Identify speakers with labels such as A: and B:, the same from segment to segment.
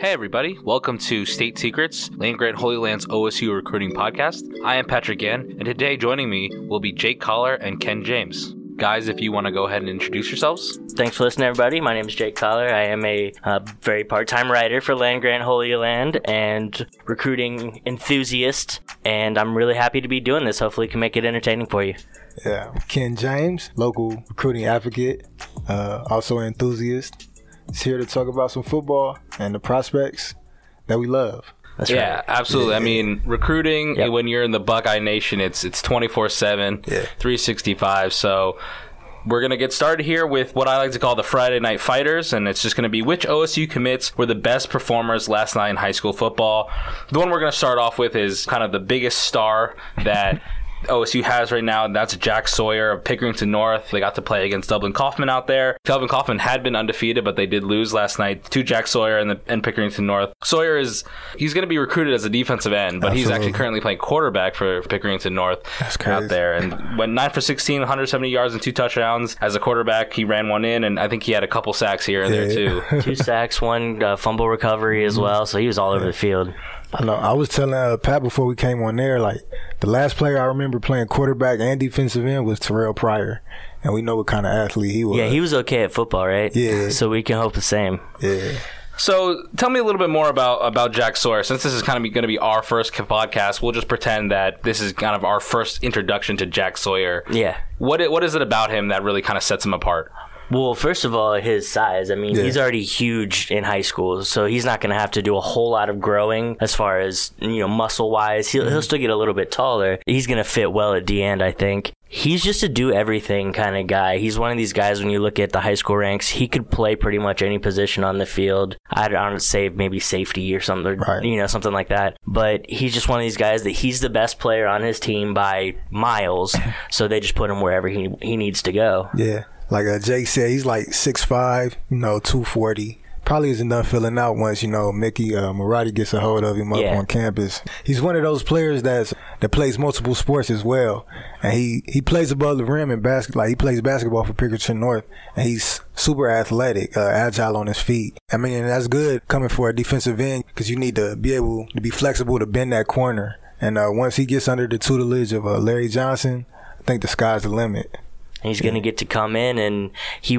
A: Hey, everybody. Welcome to State Secrets, Land Grant Holy Land's OSU recruiting podcast. I am Patrick Gann, and today joining me will be Jake Collar and Ken James. Guys, if you want to go ahead and introduce yourselves.
B: Thanks for listening, everybody. My name is Jake Collar. I am a uh, very part time writer for Land Grant Holy Land and recruiting enthusiast, and I'm really happy to be doing this. Hopefully, can make it entertaining for you.
C: Yeah, Ken James, local recruiting advocate, uh, also an enthusiast. He's here to talk about some football and the prospects that we love.
B: That's
A: yeah,
B: right.
A: absolutely. I mean, recruiting
B: Yep.
A: when you're in the Buckeye Nation, it's it's 24/7,
C: Yeah.
A: 365. So we're going to get started here with what I like to call the Friday Night Fighters, and it's just going to be which OSU commits were the best performers last night in high school football. The one we're going to start off with is kind of the biggest star that OSU has right now, and that's Jack Sawyer of Pickerington North. They got to play against Dublin Coffman out there. Dublin Coffman had been undefeated, but they did lose last night to Jack Sawyer and, the, and Pickerington North. Sawyer is he's going to be recruited as a defensive end, but he's actually currently playing quarterback for Pickerington North out there. And went nine for 16, 170 yards and two touchdowns as a quarterback. He ran one in, and I think he had a couple sacks here and there too.
B: Two sacks, one uh, fumble recovery as well, so he was all over the field.
C: I know. I was telling uh, Pat before we came on there, like the last player I remember playing quarterback and defensive end was Terrelle Pryor, and we know what kind of athlete he was.
B: Yeah, he was okay at football, right?
C: Yeah.
B: So we can hope the same.
C: Yeah.
A: So tell me a little bit more about about Jack Sawyer. Since this is kind of going to be our first podcast, we'll just pretend that this is kind of our first introduction to Jack Sawyer.
B: Yeah.
A: What what is it about him that really kind of sets him apart?
B: Well, first of all, his size. I mean,
C: Yeah.
B: he's already huge in high school, so he's not going to have to do a whole lot of growing as far as you know muscle wise. He'll he'll mm-hmm. still get a little bit taller. He's going to fit well at the end, I think. He's just a do everything kind of guy. He's one of these guys when you look at the high school ranks, he could play pretty much any position on the field. I'd honestly say maybe safety or something,
C: Right.
B: you know, something like that. But he's just one of these guys that he's the best player on his team by miles, so they just put him wherever he he needs to go.
C: Yeah. Like uh, Jake said, he's like 6'5", you know, 240. Probably isn't done filling out once, you know, Mickey uh, Marotti gets a hold of him up
B: Yeah.
C: on campus. He's one of those players that's that plays multiple sports as well. And he, he plays above the rim in basketball. Like he plays basketball for Pickerington North. And he's super athletic, uh, agile on his feet. I mean, and that's good coming for a defensive end because you need to be able to be flexible to bend that corner. And uh, once he gets under the tutelage of uh, Larry Johnson, I think the sky's the limit.
B: He's going to get to come in, and he,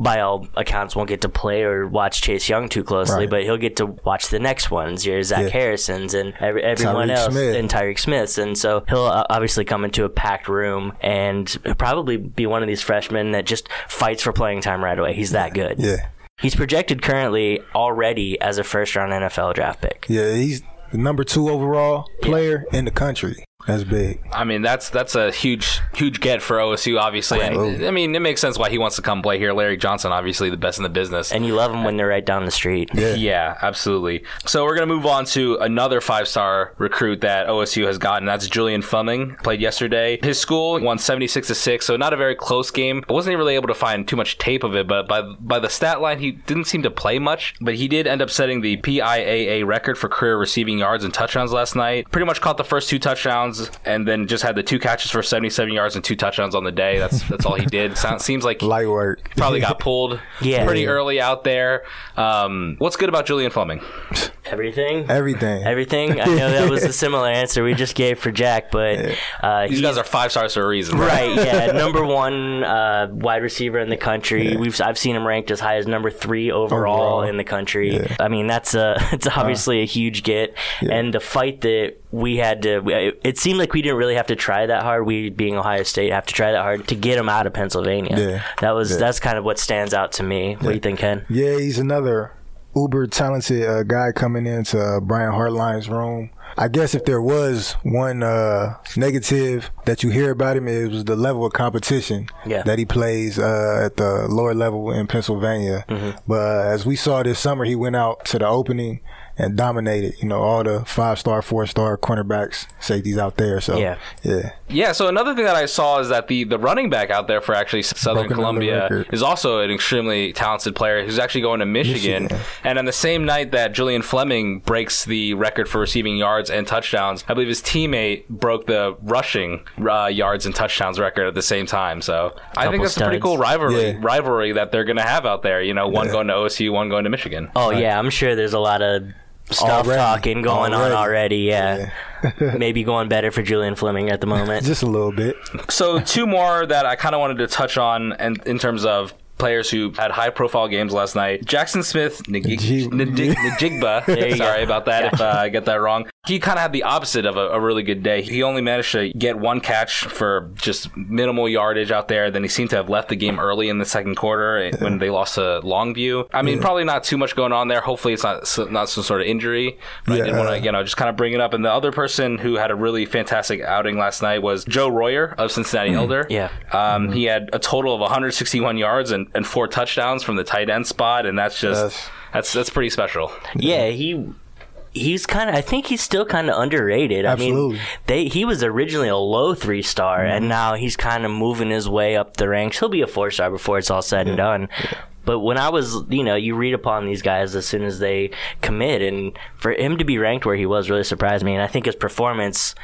B: by all accounts, won't get to play or watch Chase Young too closely,
C: Right.
B: but he'll get to watch the next ones, your Zach
C: Yeah.
B: Harrisons and every, everyone
C: Tyreke
B: else,
C: Smith.
B: and Tyreke Smiths. And so he'll uh, obviously come into a packed room and probably be one of these freshmen that just fights for playing time right away. He's that good.
C: Yeah.
B: He's projected currently already as a first round NFL draft pick.
C: Yeah, he's the number two overall player in the country. That's big.
A: I mean, that's that's a huge huge get for OSU. Obviously, I, I mean, it makes sense why he wants to come play here. Larry Johnson, obviously the best in the business.
B: And you love them when they're right down the street.
C: Yeah.
A: Yeah, absolutely. So we're going to move on to another five star recruit that OSU has gotten. That's Julian Fleming. Played yesterday. His school won 76 to 6, so not a very close game. I wasn't really able to find too much tape of it, but by, by the stat line, he didn't seem to play much. But he did end up setting the PIAA record for career receiving yards and touchdowns last night. Pretty much caught the first two touchdowns and then just had the two catches for 77 yards and two touchdowns on the day. That's that's all he did. Sounds, seems like
C: Light work.
A: probably got pulled
B: Yeah.
A: pretty early out there. Um, what's good about Julian Fleming?
B: Everything?
C: Everything.
B: Everything. I know that was a similar answer we just gave for Jack, but uh,
A: These
B: he's-
A: guys are five stars for a reason.
B: right. Yeah, number one uh, wide receiver in the country. We've I've seen him ranked as high as number three overall,
C: Overall.
B: in the country.
C: Yeah.
B: I mean, that's a it's obviously a huge get, and the fight that we had to. It, it seemed like we didn't really have to try that hard. We being Ohio State have to try that hard to get him out of Pennsylvania.
C: Yeah.
B: That was
C: Yeah.
B: that's kind of what stands out to me. What do you think, Ken?
C: Yeah, he's another uber talented uh, guy coming into uh, Brian Hartline's room. I guess if there was one uh, negative that you hear about him, it was the level of competition
B: Yeah.
C: that he plays uh, at the lower level in Pennsylvania.
B: Mm-hmm.
C: But uh, as we saw this summer, he went out to the opening and dominated. You know, all the five star, four star cornerbacks, safeties out there. So
B: Yeah.
C: yeah,
A: Yeah. So another thing that I saw is that the the running back out there for actually Southern
C: Broken
A: Columbia is also an extremely talented player who's actually going to Michigan.
C: Michigan.
A: And on the same night that Julian Fleming breaks the record for receiving yards yards and touchdowns. I believe his teammate broke the rushing uh, yards and touchdowns record at the same time. So I think
B: Couple
A: that's a pretty cool rivalry
C: Yeah.
A: rivalry that they're going to have out there. You know, one
C: Yeah.
A: going to OSU, one going to Michigan.
B: Oh yeah, I'm sure there's a lot of stuff
C: Already.
B: talking going on
C: Already.
B: already. Yeah, maybe going better for Julian Fleming at the moment.
C: Just a little bit.
A: So two more that I kind of wanted to touch on, and in terms of players who had high profile games last night. Jackson Smith Njig-
C: G-
A: Njig- Njigba.
B: you
A: Sorry about that if uh, I get that wrong. He kind of had the opposite of a, a really good day. He only managed to get one catch for just minimal yardage out there. Then he seemed to have left the game early in the second quarter eh, when they lost to Longview. I mean, probably not too much going on there. Hopefully, it's not not some sort of injury. But I
C: Yeah,
A: did want
C: uh,
A: to, you know, just kind of bring it up. And the other person who had a really fantastic outing last night was Joe Royer of Cincinnati Elder.
B: Yeah.
A: Um, He had a total of 161 yards and, and four touchdowns from the tight end spot, and that's just
C: That's-
A: that's that's pretty special.
B: Yeah, he he's kind of. I think he's still kind of underrated. I
C: Absolutely.
B: mean, they he was originally a low three star,
C: Mm-hmm.
B: and now he's kind of moving his way up the ranks. He'll be a four star before it's all said and done. But when I was, you know, you read upon these guys as soon as they commit, and for him to be ranked where he was really surprised me. And I think his performance,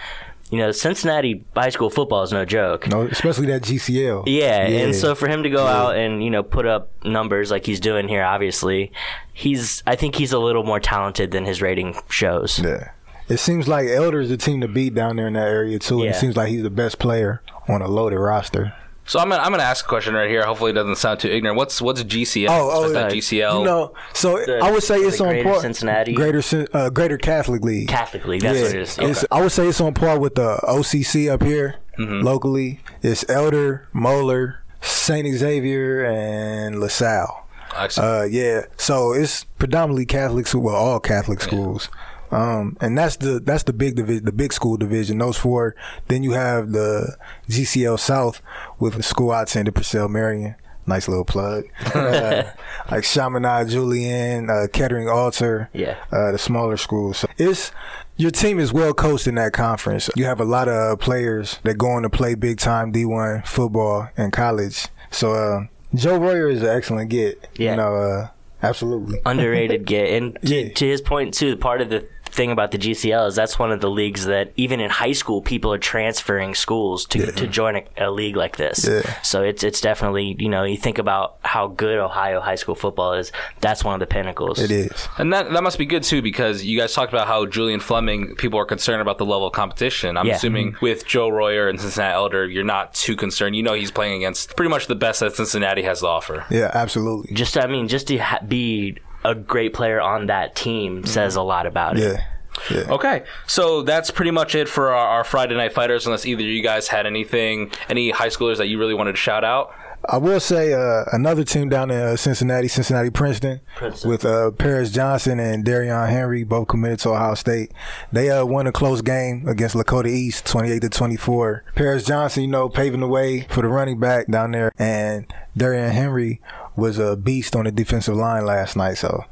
B: you know, Cincinnati high school football is no joke.
C: No, especially that GCL.
B: Yeah,
C: Yeah.
B: and so for him to go out and you know put up numbers like he's doing here, obviously, he's I think he's a little more talented than his rating shows.
C: Yeah. It seems like Elder's the team to beat down there in that area too. and It seems like he's the best player on a loaded roster.
A: So I'm gonna I'm gonna ask a question right here. Hopefully, it doesn't sound too ignorant. What's what's GCL?
C: Oh, oh,
A: What's that GCL.
C: You know, so
B: The-
C: I would say it's on
B: Greater
C: par.
B: Cincinnati-
C: Greater Cin- uh, Greater Catholic League.
B: Catholic League, that's
C: yeah,
B: what it is.
C: It's, I would say it's on par with the OCC up here
B: Mm-hmm.
C: locally. It's Elder, Moeller, Saint Xavier, and LaSalle.
A: Excellent.
C: Uh, yeah. So it's predominantly Catholic school, well, all Catholic schools. Um, and that's the that's the big division, the big school division. Those four. Then you have the GCL South with the school I attended, Purcell Marian. Nice little plug. uh, like Chaminade, Julienne, uh, Kettering Alter.
B: Yeah.
C: Uh, the smaller schools. So it's your team is well coached in that conference. You have a lot of uh, players that go on to play big time D1 football in college. So uh, Joe Royer is an excellent get.
B: Yeah.
C: You know, uh, absolutely.
B: Underrated get, and to,
C: Yeah.
B: to his point too, part of the thing about the GCL is that's one of the leagues that even in high school people are transferring schools to to join a, a league like this.
C: Yeah.
B: So it's it's definitely you know you think about how good Ohio high school football is. That's one of the pinnacles.
C: It is.
A: And that that must be good too because you guys talked about how Julian Fleming people are concerned about the level of competition. I'm
B: Yeah.
A: assuming mm-hmm. with Joe Royer and Cincinnati Elder, you're not too concerned. You know he's playing against pretty much the best that Cincinnati has to offer.
C: Yeah, absolutely.
B: just I mean, just to ha- be a great player on that team says a lot about it.
C: Yeah. Yeah.
A: Okay, so that's pretty much it for our, our Friday night fighters. Unless either you guys had anything, any high schoolers that you really wanted to shout out.
C: I will say uh, another team down in uh, Cincinnati, Cincinnati Princeton,
B: Princeton.
C: with uh, Paris Johnson and Darrion Henry, both committed to Ohio State. They uh, won a close game against Lakota East, 28 to 24. Paris Johnson, you know, paving the way for the running back down there, and Darrion Henry was a beast on the defensive line last night. So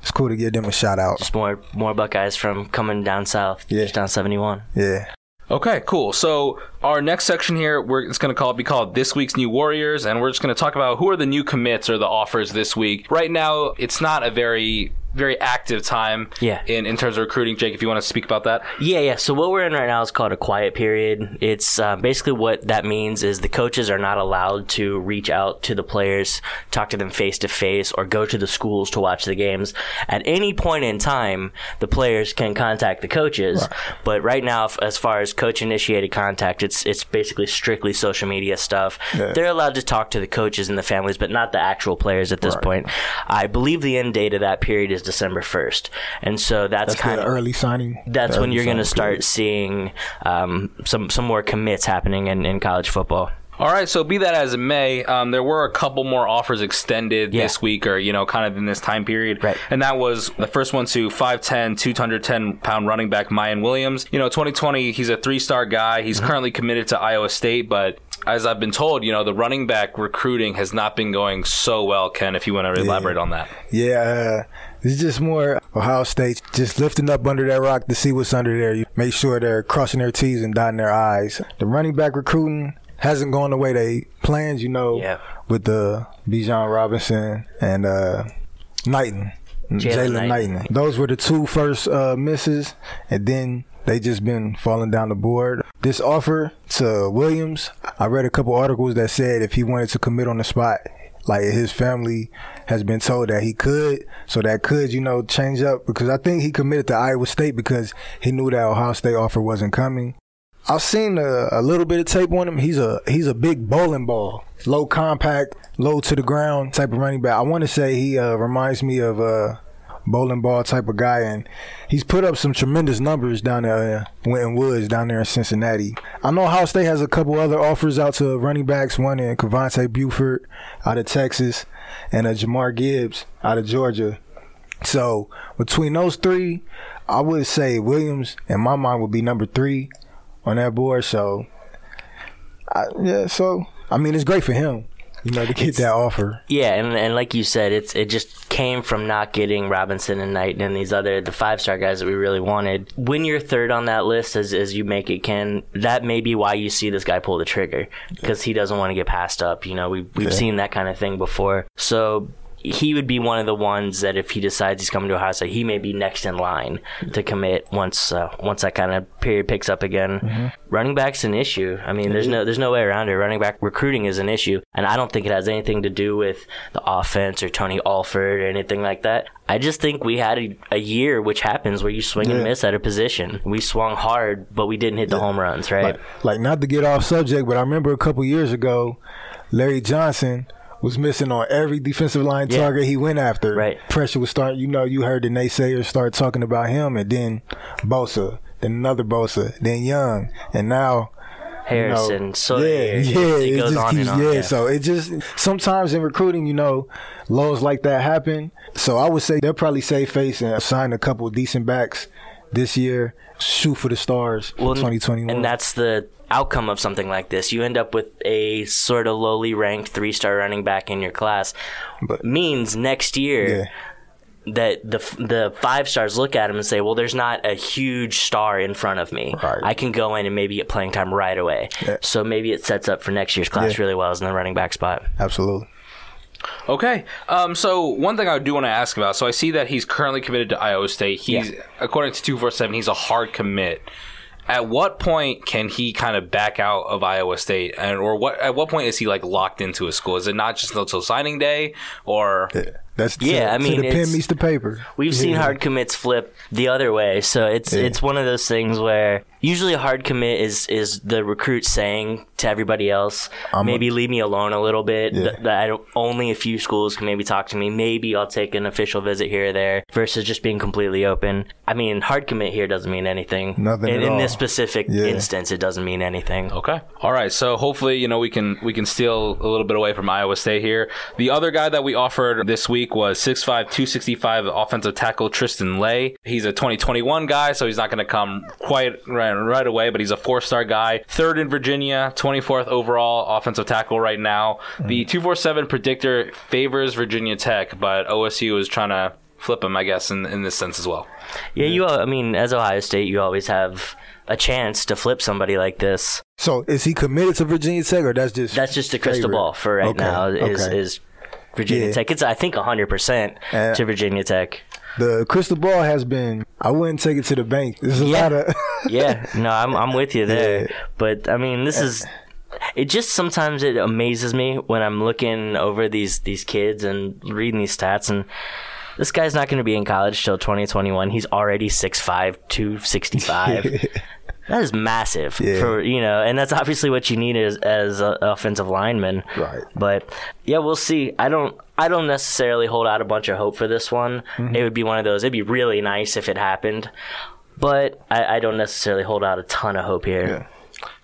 C: it's cool to give them a shout out.
B: Just more more Buckeyes from coming down south.
C: Yeah.
B: Just down seventy one.
C: Yeah.
A: Okay, cool. So our next section here, we're it's going to call be called this week's new Warriors, and we're just going to talk about who are the new commits or the offers this week. Right now, it's not a very very active time.
B: Yeah.
A: In in terms of recruiting, Jake, if you want to speak about that.
B: Yeah, yeah. So what we're in right now is called a quiet period. It's uh, basically what that means is the coaches are not allowed to reach out to the players, talk to them face to face, or go to the schools to watch the games. At any point in time, the players can contact the coaches. But right now, as far as coach initiated contact, it's it's basically strictly social media stuff.
C: Yeah.
B: They're allowed to talk to the coaches and the families, but not the actual players at this
C: Right.
B: point. I believe the end date of that period is December first, and so that's,
C: That's
B: kind of
C: early signing.
B: that's
C: the
B: when you're going to start
C: period.
B: seeing um, some some more commits happening in, in college football.
A: All right, so be that as it may, um, there were a couple more offers extended
B: Yeah.
A: this week, or you know, kind of in this time period.
B: Right.
A: And that was the first one to 5'10", 210 pound running back Miyan Williams. You know, 2020, he's a three star guy. He's currently committed to Iowa State, but as I've been told, you know, the running back recruiting has not been going so well. Ken, if you want to elaborate on that.
C: Yeah, it's just more Ohio State just lifting up under that rock to see what's under there. You make sure they're crossing their T's and dotting their I's. The running back recruiting hasn't gone the way they planned, you know,
B: Yeah.
C: with the Bijan Robinson and uh, Knighton. Jaylen Knighton. Those were the two first uh, misses, and then they just been falling down the board. This offer to Williams, I read a couple articles that said if he wanted to commit on the spot, like his family has been told that he could, so that could, you know, change up because I think he committed to Iowa State because he knew that Ohio State offer wasn't coming. I've seen a, a little bit of tape on him. He's a he's a big bowling ball, low compact, low to the ground type of running back. I want to say he uh, reminds me of uh, bowling ball type of guy, and he's put up some tremendous numbers down there, uh, Winton Woods down there in Cincinnati. I know Ohio State has a couple other offers out to running backs, one in Cavante Buford out of Texas, and a Jahmyr Gibbs out of Georgia. So between those three, I would say Williams, in my mind, would be number three on that board. So, I, yeah, so I mean, it's great for him you know, to get that offer.
B: Yeah, and and like you said, it's it just came from not getting Robinson and Knight and these other the five star guys that we really wanted. When you're third on that list, as as you make it, Ken, that may be why you see this guy pull the trigger because he doesn't want to get passed up. You know, we've we've yeah. seen that kind of thing before. So he would be one of the ones that if he decides he's coming to Ohio State, he may be next in line to commit once uh, once that kind of period picks up again. Mm-hmm. Running back's an issue. I mean, there's no there's no way around it. Running back recruiting is an issue, and I don't think it has anything to do with the offense or Tony Alford or anything like that. I just think we had a, a year, which happens where you swing yeah. and miss at a position. We swung hard, but we didn't hit the yeah. home runs, right?
C: Like, like, not to get off subject, but I remember a couple years ago, Larry Johnson was missing on every defensive line yeah. target he went after.
B: Right.
C: Pressure was starting. You know, you heard the naysayers start talking about him, and then Bosa, then another Bosa, then Young, and now.
B: Harrison,
C: you know,
B: so
C: yeah, yeah, it, it just keeps, yeah, yeah. So it just sometimes in recruiting, you know, lows like that happen. So I would say they'll probably save face and sign a couple decent backs this year. Shoot for the stars well, 2021.
B: And that's the outcome of something like this. You end up with a sort of lowly ranked three star running back in your class. But means next year. Yeah that the the five stars look at him and say, "Well, there's not a huge star in front of me. Right. I can go in and maybe get playing time right away." Yeah. So maybe it sets up for next year's class yeah. really well as in the running back spot.
C: Absolutely.
A: Okay. Um, so one thing I do want to ask about. So I see that he's currently committed to Iowa State. He's yeah. according to two four seven. He's a hard commit at what point can he kind of back out of Iowa State, and or what? At what point is he like locked into a school? Is it not just until signing day, or?
C: Yeah. That's yeah. To, I mean, the pen meets the paper.
B: We've
C: yeah.
B: seen hard commits flip the other way, so it's yeah. it's one of those things where usually a hard commit is is the recruit saying to everybody else, I'm maybe a, leave me alone a little bit. Yeah. That, I don't, only a few schools can maybe talk to me. Maybe I'll take an official visit here or there versus just being completely open. I mean, hard commit here doesn't mean anything.
C: Nothing
B: in,
C: in
B: this specific yeah. instance, it doesn't mean anything.
A: Okay. All right. So hopefully, you know, we can we can steal a little bit away from Iowa State here. The other guy that we offered this week was 6'5", 265 offensive tackle Tristan Leigh. He's a 2021 guy, so he's not going to come quite right, right away, but he's a four star guy. Third in Virginia, 24th overall offensive tackle right now. Mm. The 247 predictor favors Virginia Tech, but OSU is trying to flip him, I guess, in, in this sense as well.
B: Yeah, you. I mean, as Ohio State, you always have a chance to flip somebody like this.
C: So, is he committed to Virginia Tech, or that's just
B: that's just a crystal favorite? ball for right okay. now? Is okay. is Virginia yeah. Tech? It's I think hundred percent to Virginia Tech
C: the crystal ball has been. I wouldn't take it to the bank. There's a
B: yeah.
C: lot of.
B: Yeah, no, I'm I'm with you there. Yeah. But I mean, this is. It just sometimes it amazes me when I'm looking over these these kids and reading these stats and this guy's not going to be in college till 2021. He's already 6'5", 265. That is massive yeah. for you know, and that's obviously what you need as as an offensive lineman.
C: Right.
B: But yeah, we'll see. I don't I don't necessarily hold out a bunch of hope for this one. Mm-hmm. It would be one of those. It'd be really nice if it happened, but I, I don't necessarily hold out a ton of hope here.
A: Yeah.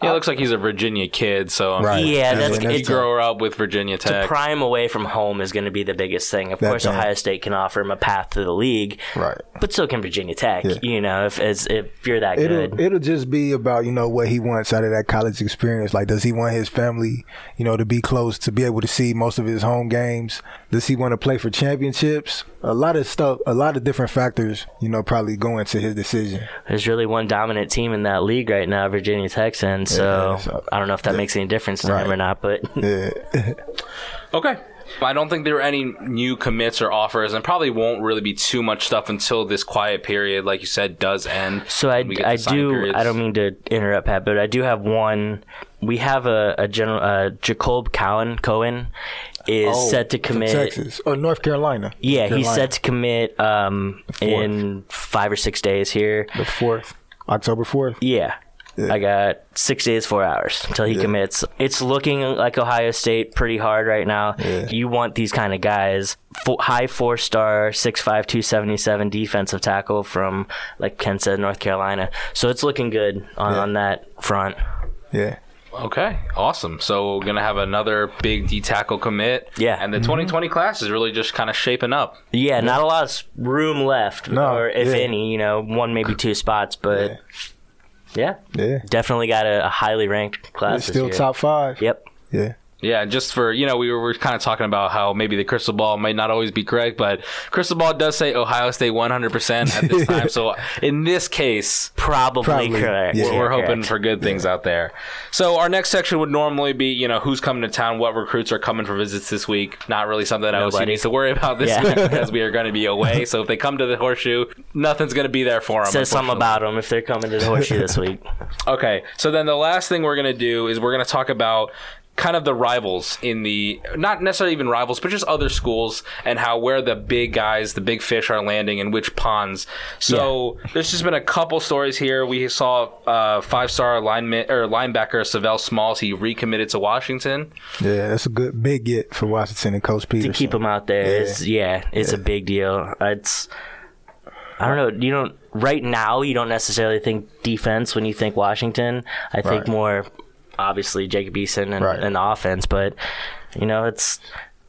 A: Yeah, it looks like he's a Virginia kid, so
B: right. yeah, that's,
A: he grew up with Virginia Tech.
B: To pry him away from home is going to be the biggest thing. Of that course, Ohio State can offer him a path to the league,
C: right?
B: But so can Virginia Tech. Yeah. You know, if as, if you're that
C: it'll,
B: good,
C: it'll just be about you know what he wants out of that college experience. Like, does he want his family, you know, to be close to be able to see most of his home games? Does he want to play for championships? A lot of stuff, a lot of different factors, you know, probably go into his decision.
B: There's really one dominant team in that league right now, Virginia Texans. So, yeah, so I don't know if that yeah. makes any difference to right. him or not, but
A: okay. I don't think there are any new commits or offers, and probably won't really be too much stuff until this quiet period, like you said, does end.
B: So I,
A: We get to
B: I do.
A: periods.
B: I don't mean to interrupt, Pat, but I do have one. We have a, a general uh, Jacolbe Cowan Cohen is
C: Oh,
B: set to
C: from
B: commit.
C: Texas or North Carolina.
B: Yeah,
C: Carolina.
B: he's set to commit um, in five or six days here.
C: the fourth, October fourth.
B: Yeah.
C: Yeah.
B: I got six days, four hours until he
C: Yeah.
B: commits. It's looking like Ohio State pretty hard right now.
C: Yeah.
B: You want these kind of guys. Fo- high four star, 6'5, 277 defensive tackle from, like Ken said, North Carolina. So it's looking good on,
C: Yeah.
B: on that front.
C: Yeah.
A: Okay, awesome. So we're gonna have another big D tackle commit.
B: Yeah.
A: and the mm-hmm. 2020 class is really just kind of shaping up.
B: Yeah, not a lot of room left,
C: No,
B: or if
C: yeah.
B: any, you know, one maybe two spots, but yeah,
C: Yeah. Yeah.
B: definitely got a, a highly ranked class.
C: It's still top five.
B: Yep.
C: Yeah.
A: Yeah, just for you know, we were, we were kind of talking about how maybe the crystal ball might not always be correct, but crystal ball does say Ohio State 100 percent at this time. so in this case,
B: Probably,
C: Probably,
B: correct.
C: yeah.
A: we're, we're hoping
B: correct.
A: for good things out there. So our next section would normally be, you know, who's coming to town, what recruits are coming for visits this week. Not really something
B: Nobody.
A: needs to worry about this
B: Yeah.
A: week because we are going to be away. So if they come to the horseshoe, nothing's going to be there for them.
B: says something about them if they're coming to the horseshoe this week.
A: Okay, so then the last thing we're going to do is we're going to talk about kind of the rivals in the not necessarily even rivals but just other schools and how where the big guys the big fish are landing in which ponds so there's just been a couple stories here we saw uh, five star lineman or linebacker Sav'ell Smalls he recommitted to Washington
C: Yeah. That's a good big get for Washington and Coach Petersen.
B: to keep him out there
C: Yeah.
B: is yeah, it's a big deal. It's I don't know. You don't right now. You don't necessarily think defense when you think Washington. I think
C: Right.
B: more obviously Jacob Eason and,
C: Right.
B: and the offense, but you know it's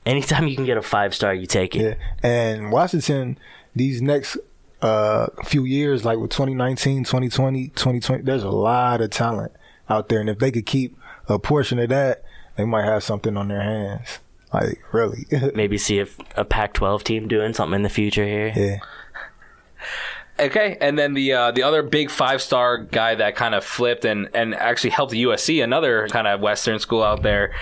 B: anytime you can get a five star, you take it.
C: Yeah. And Washington, these next uh, few years, like with 2019, 2020, 2020, there's a lot of talent out there. And if they could keep a portion of that, they might have something on their hands. Like, really.
B: Maybe see if a Pac-12 team doing something in the future here.
C: yeah.
A: Okay, and then the uh, the other big five star guy that kind of flipped and, and actually helped USC, another kind of Western school out there,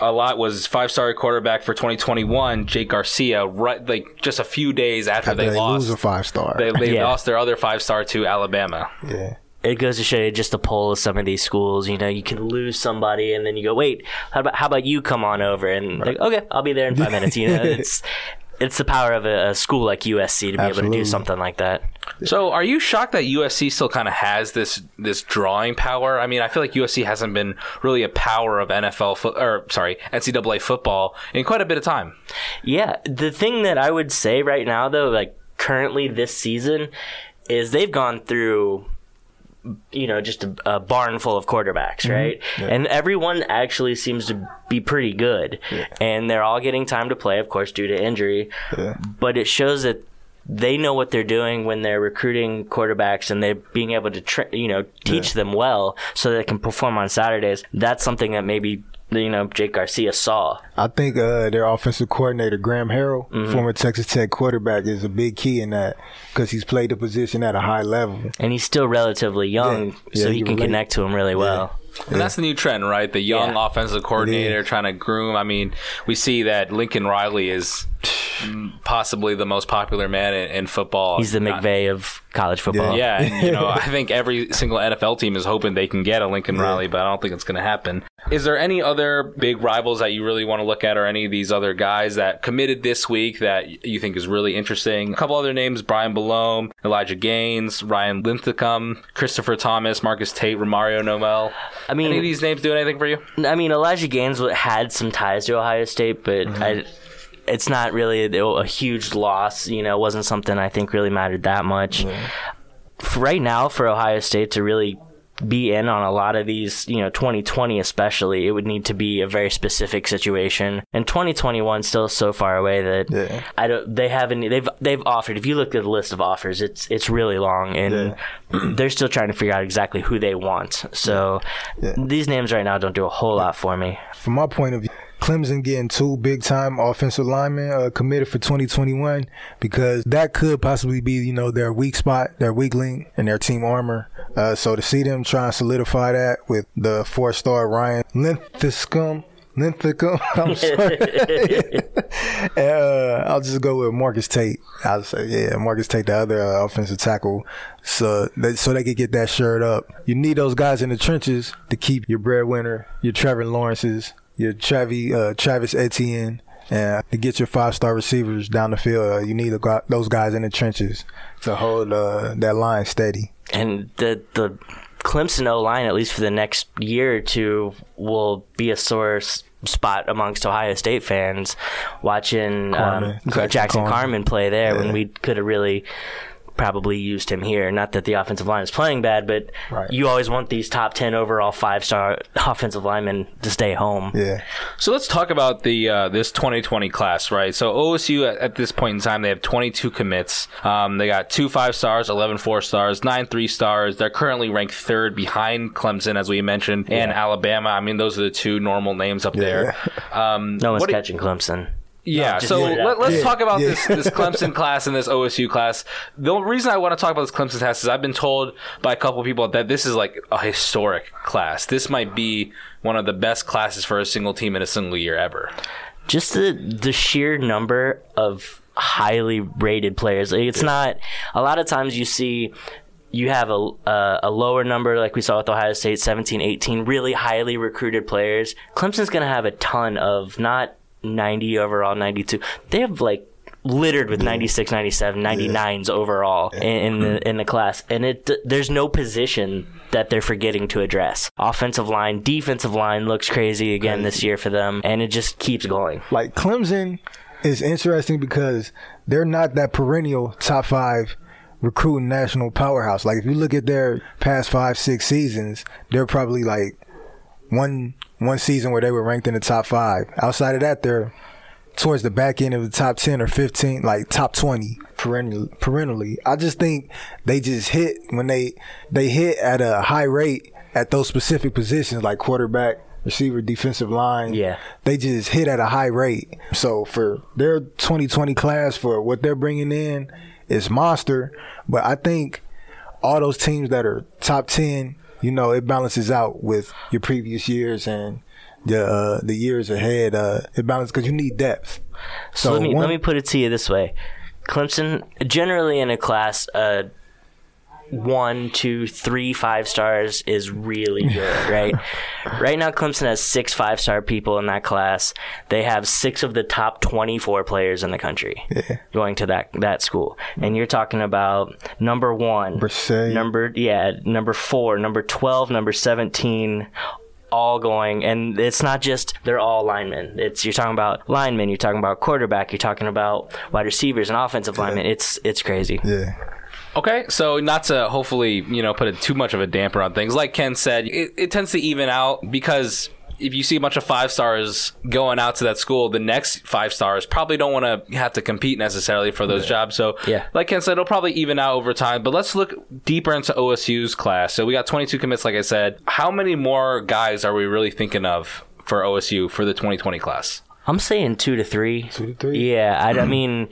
A: a lot was five star quarterback for 2021, Jake Garcia. Right, like just a few days after,
C: After
A: they,
C: they,
A: lost,
C: a five star.
A: they, they
B: Yeah.
A: lost their other five star to Alabama.
C: yeah.
B: it goes to show you just the pull of some of these schools. You know, you can lose somebody, and then you go, "Wait, how about how about you come on over?" And like, okay, I'll be there in five minutes. You know, it's it's the power of a, a school like USC to be able to
C: Absolutely.
B: do something like that.
A: So, are you shocked that USC still kind of has this this drawing power? I mean, I feel like USC hasn't been really a power of NFL foot or sorry NCAA football in quite a bit of time.
B: Yeah, the thing that I would say right now, though, like currently this season, is they've gone through. You know, just a, a barn full of quarterbacks, mm-hmm. right? And everyone actually seems to be pretty good, and they're all getting time to play, of course, due to injury.
C: Yeah.
B: But it shows that they know what they're doing when they're recruiting quarterbacks and they're being able to tra- you know teach them well so they can perform on Saturdays. That's something that maybe you know Jake Garcia saw.
C: I think uh, their offensive coordinator, Graham Harrell,
B: Mm-hmm.
C: former Texas Tech quarterback, is a big key in that because he's played the position at a high level.
B: and he's still relatively young,
C: Yeah.
B: so
C: Yeah,
B: he
C: you
B: can
C: relate.
B: connect to him really well.
A: And that's the new trend, right? The young
B: Yeah.
A: offensive coordinator trying to groom. I mean, we see that Lincoln Riley is possibly the most popular man in, in football.
B: He's the
A: Not-
B: McVay of college football.
A: Yeah, and, you know, I think every single NFL team is hoping they can get a Lincoln Riley, but I don't think it's going to happen. Is there any other big rivals that you really want to look at, or any of these other guys that committed this week that you think is really interesting? A couple other names: Brian Balome, Elijah Gaines, Ryan Linthicum, Christopher Thomas, Marcus Tate, Romario Nomel.
B: I mean,
A: Any of these names do anything for you?
B: I mean, Elijah Gaines had some ties to Ohio State, but
C: Mm-hmm.
B: I, it's not really a, a huge loss. You know, it wasn't something I think really mattered that much. For right now, for Ohio State to really be in on a lot of these, you know, 2020 especially, it would need to be a very specific situation. And 2021 still so far away that
C: Yeah.
B: I don't. They haven't. They've they've offered. If you look at the list of offers, it's it's really long, and they're still trying to figure out exactly who they want. So
C: Yeah.
B: these names right now don't do a whole lot for me.
C: From my point of view, Clemson getting two big time offensive linemen uh, committed for 2021 because that could possibly be, you know, their weak spot, their weak link, and their team armor. Uh, so to see them try and solidify that with the four star Ryan Linthicum. Linthicum, I'm sorry. uh, I'll just go with Marcus Tate. I'll say, yeah, Marcus Tate, the other uh, offensive tackle, so they, so they could get that shirt up. You need those guys in the trenches to keep your breadwinner, your Trevor Lawrence's, your Travis, uh, Travis Etienne. And to get your five star receivers down the field, uh, you need a, those guys in the trenches to hold uh, that line steady.
B: And the the Clemson O line, at least for the next year or two, will be a source spot amongst Ohio State fans watching um, Jackson, Jackson. Carman. play there yeah. when we could have really probably used him here. Not that the offensive line is playing bad, but right. you always want these top 10 overall five star offensive linemen to stay home.
C: Yeah.
A: So let's talk about the uh, this 2020 class, right? So OSU at, at, this point in time, they have 22 commits. Um, they got two five stars, 11 four stars, nine three stars. They're currently ranked third behind Clemson, as we mentioned, yeah. and Alabama. I mean, those are the two normal names up yeah. there.
B: Um, no one's catching Clemson.
A: Yeah, no, so let, us yeah, talk about yeah. this this Clemson class and this OSU class. The reason I want to talk about this Clemson class is I've been told by a couple of people that this is like a historic class. This might be one of the best classes for a single team in a single year ever.
B: Just the the sheer number of highly rated players. It's yeah. not a lot of times you see you have a, a, a lower number like we saw with Ohio State 17 18 really highly recruited players. Clemson's going to have a ton of not 90 overall, 92. They have like littered with 96, 97, 99s yeah. overall in, in, the mm-hmm. in the class, and it there's no position that they're forgetting to address. Offensive line, defensive line looks crazy again crazy. this year for them, and it just keeps going.
C: Like Clemson is interesting because they're not that perennial top five recruiting national powerhouse. Like if you look at their past five, six seasons, they're probably like one one season where they were ranked in the top five. Outside of that, they're towards the back end of the top 10 or 15, like top 20 perennially. perennially. I just think they just hit when they, they hit at a high rate at those specific positions like quarterback, receiver, defensive line.
B: Yeah.
C: They just hit at a high rate. So for their 2020 class, for what they're bringing in, is monster. But I think all those teams that are top 10 you know, it balances out with your previous years and the uh, the years ahead. Uh, it balances because you need depth.
B: So, so let me one, let me put it to you this way: Clemson generally in a class, uh, one, two, three five stars is really good, right? right now, Clemson has six five star people in that class. They have six of the top 24 players in the country yeah. going to that that school. And you're talking about number one, number, yeah, number four, number 12, number 17, all going and it's not just they're all linemen it's you're talking about linemen you're talking about quarterback you're talking about wide receivers and offensive yeah. linemen it's it's crazy
C: yeah
A: Okay, so not to hopefully you know put a, too much of a damper on things. Like Ken said, it, it tends to even out because if you see a bunch of five stars going out to that school, the next five stars probably don't want to have to compete necessarily for those yeah. jobs. So,
B: yeah.
A: like Ken said, it'll probably even out over time. But let's look deeper into OSU's class. So we got 22 commits, like I said. How many more guys are we really thinking of for OSU for the 2020 class?
B: I'm saying two to three.
C: Two to three.
B: Yeah, I, I mean,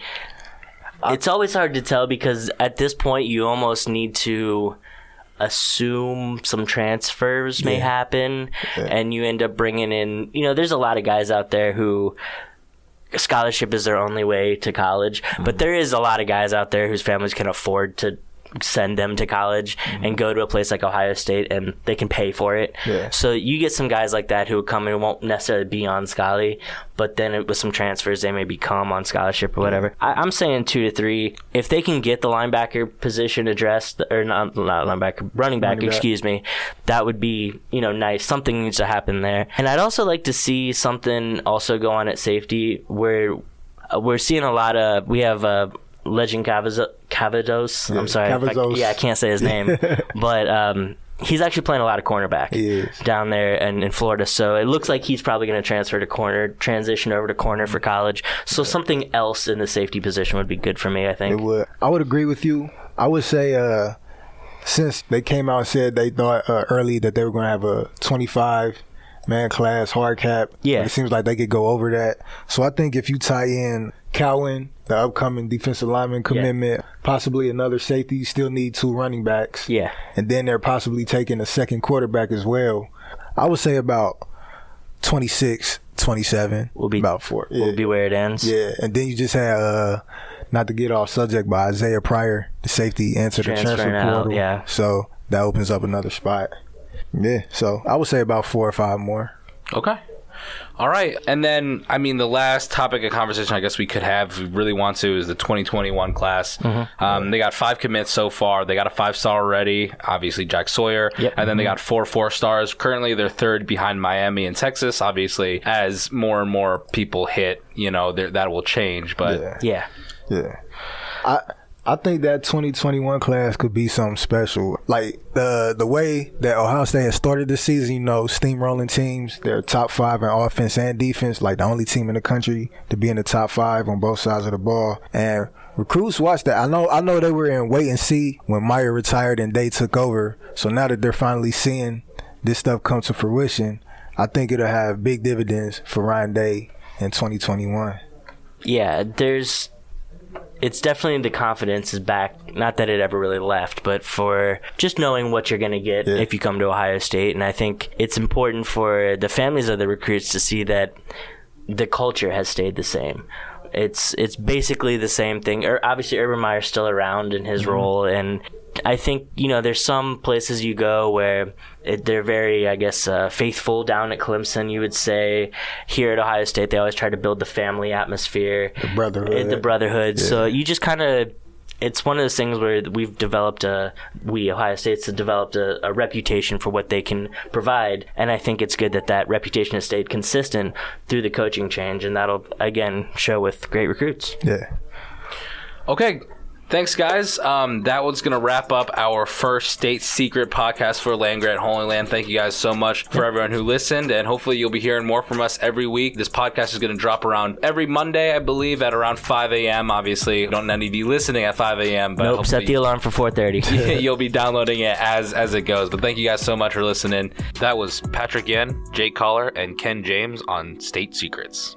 B: it's always hard to tell because at this point you almost need to assume some transfers may yeah. happen yeah. and you end up bringing in you know there's a lot of guys out there who scholarship is their only way to college mm-hmm. but there is a lot of guys out there whose families can afford to send them to college mm-hmm. and go to a place like Ohio State and they can pay for it.
C: Yeah.
B: So you get some guys like that who would come and won't necessarily be on Scully, but then with some transfers they may become on scholarship or whatever. Yeah. I, am saying two to three. If they can get the linebacker position addressed or not, not linebacker, running back, running excuse back. me, that would be you know nice. Something needs to happen there, and I'd also like to see something also go on at safety where uh, we're seeing a lot of we have. Uh, Lejond Cavazos. I'm sorry. I, yeah, I can't say his name, but um, he's actually playing a lot of cornerback down there in, in Florida. So it looks like he's probably going to transfer to corner, transition over to corner for college. So something else in the safety position would be good for me. I think
C: it would. I would agree with you. I would say uh, since they came out and said they thought uh, early that they were going to have a 25 man class hard cap.
B: Yeah,
C: it seems like they could go over that. So I think if you tie in Cowan the upcoming defensive lineman commitment, yeah. possibly another safety. You still need two running backs.
B: Yeah.
C: And then they're possibly taking a second quarterback as well. I would say about 26 27.
B: Will be
C: about four. Yeah.
B: Will be where it ends.
C: Yeah, and then you just have, uh, not to get off subject, but Isaiah Pryor, the safety, entered the transfer
B: out,
C: portal.
B: yeah.
C: so that opens up another spot. Yeah, so I would say about four or five more.
A: Okay. All right. And then, I mean, the last topic of conversation I guess we could have, if we really want to, is the 2021 class.
B: Mm-hmm.
A: Um, they got five commits so far. They got a five star already, obviously, Jack Sawyer.
B: Yep.
A: And then they got four four stars. Currently, they're third behind Miami and Texas. Obviously, as more and more people hit, you know, that will change. But
C: Yeah.
B: Yeah.
C: Yeah. I I think that 2021 class could be something special. Like the the way that Ohio State has started this season, you know, steamrolling teams, they're top five in offense and defense, like the only team in the country to be in the top five on both sides of the ball. And recruits watch that. I know I know they were in wait and see when Meyer retired and Day took over. So now that they're finally seeing this stuff come to fruition, I think it'll have big dividends for Ryan Day in 2021.
B: Yeah, there's it's definitely the confidence is back. Not that it ever really left, but for just knowing what you're going to get
C: Yeah.
B: if you come to Ohio State. And I think it's important for the families of the recruits to see that the culture has stayed the same. It's it's basically the same thing. Ur- Obviously, Urban Meyer's still around in his mm-hmm. role, and I think you know there's some places you go where it, they're very, I guess, uh, faithful. Down at Clemson, you would say. Here at Ohio State, they always try to build the family atmosphere,
C: The brotherhood.
B: the brotherhood. So you just kind of. It's one of those things where we've developed a we Ohio State's have developed a, a reputation for what they can provide, and I think it's good that that reputation has stayed consistent through the coaching change, and that'll again show with great recruits.
C: Yeah.
A: Okay. Thanks, guys. Um, that was going to wrap up our first state secret podcast for Land Grant Holy Land. Thank you guys so much for everyone who listened, and hopefully you'll be hearing more from us every week. This podcast is going to drop around every Monday, I believe, at around 5 a.m. Obviously, don't need to be listening at 5 a.m., but
B: Nope, set the alarm for 4:30.
A: you'll be downloading it as as it goes. But thank you guys so much for listening. That was Patrick Yen, Jake Collar, and Ken James on State Secrets.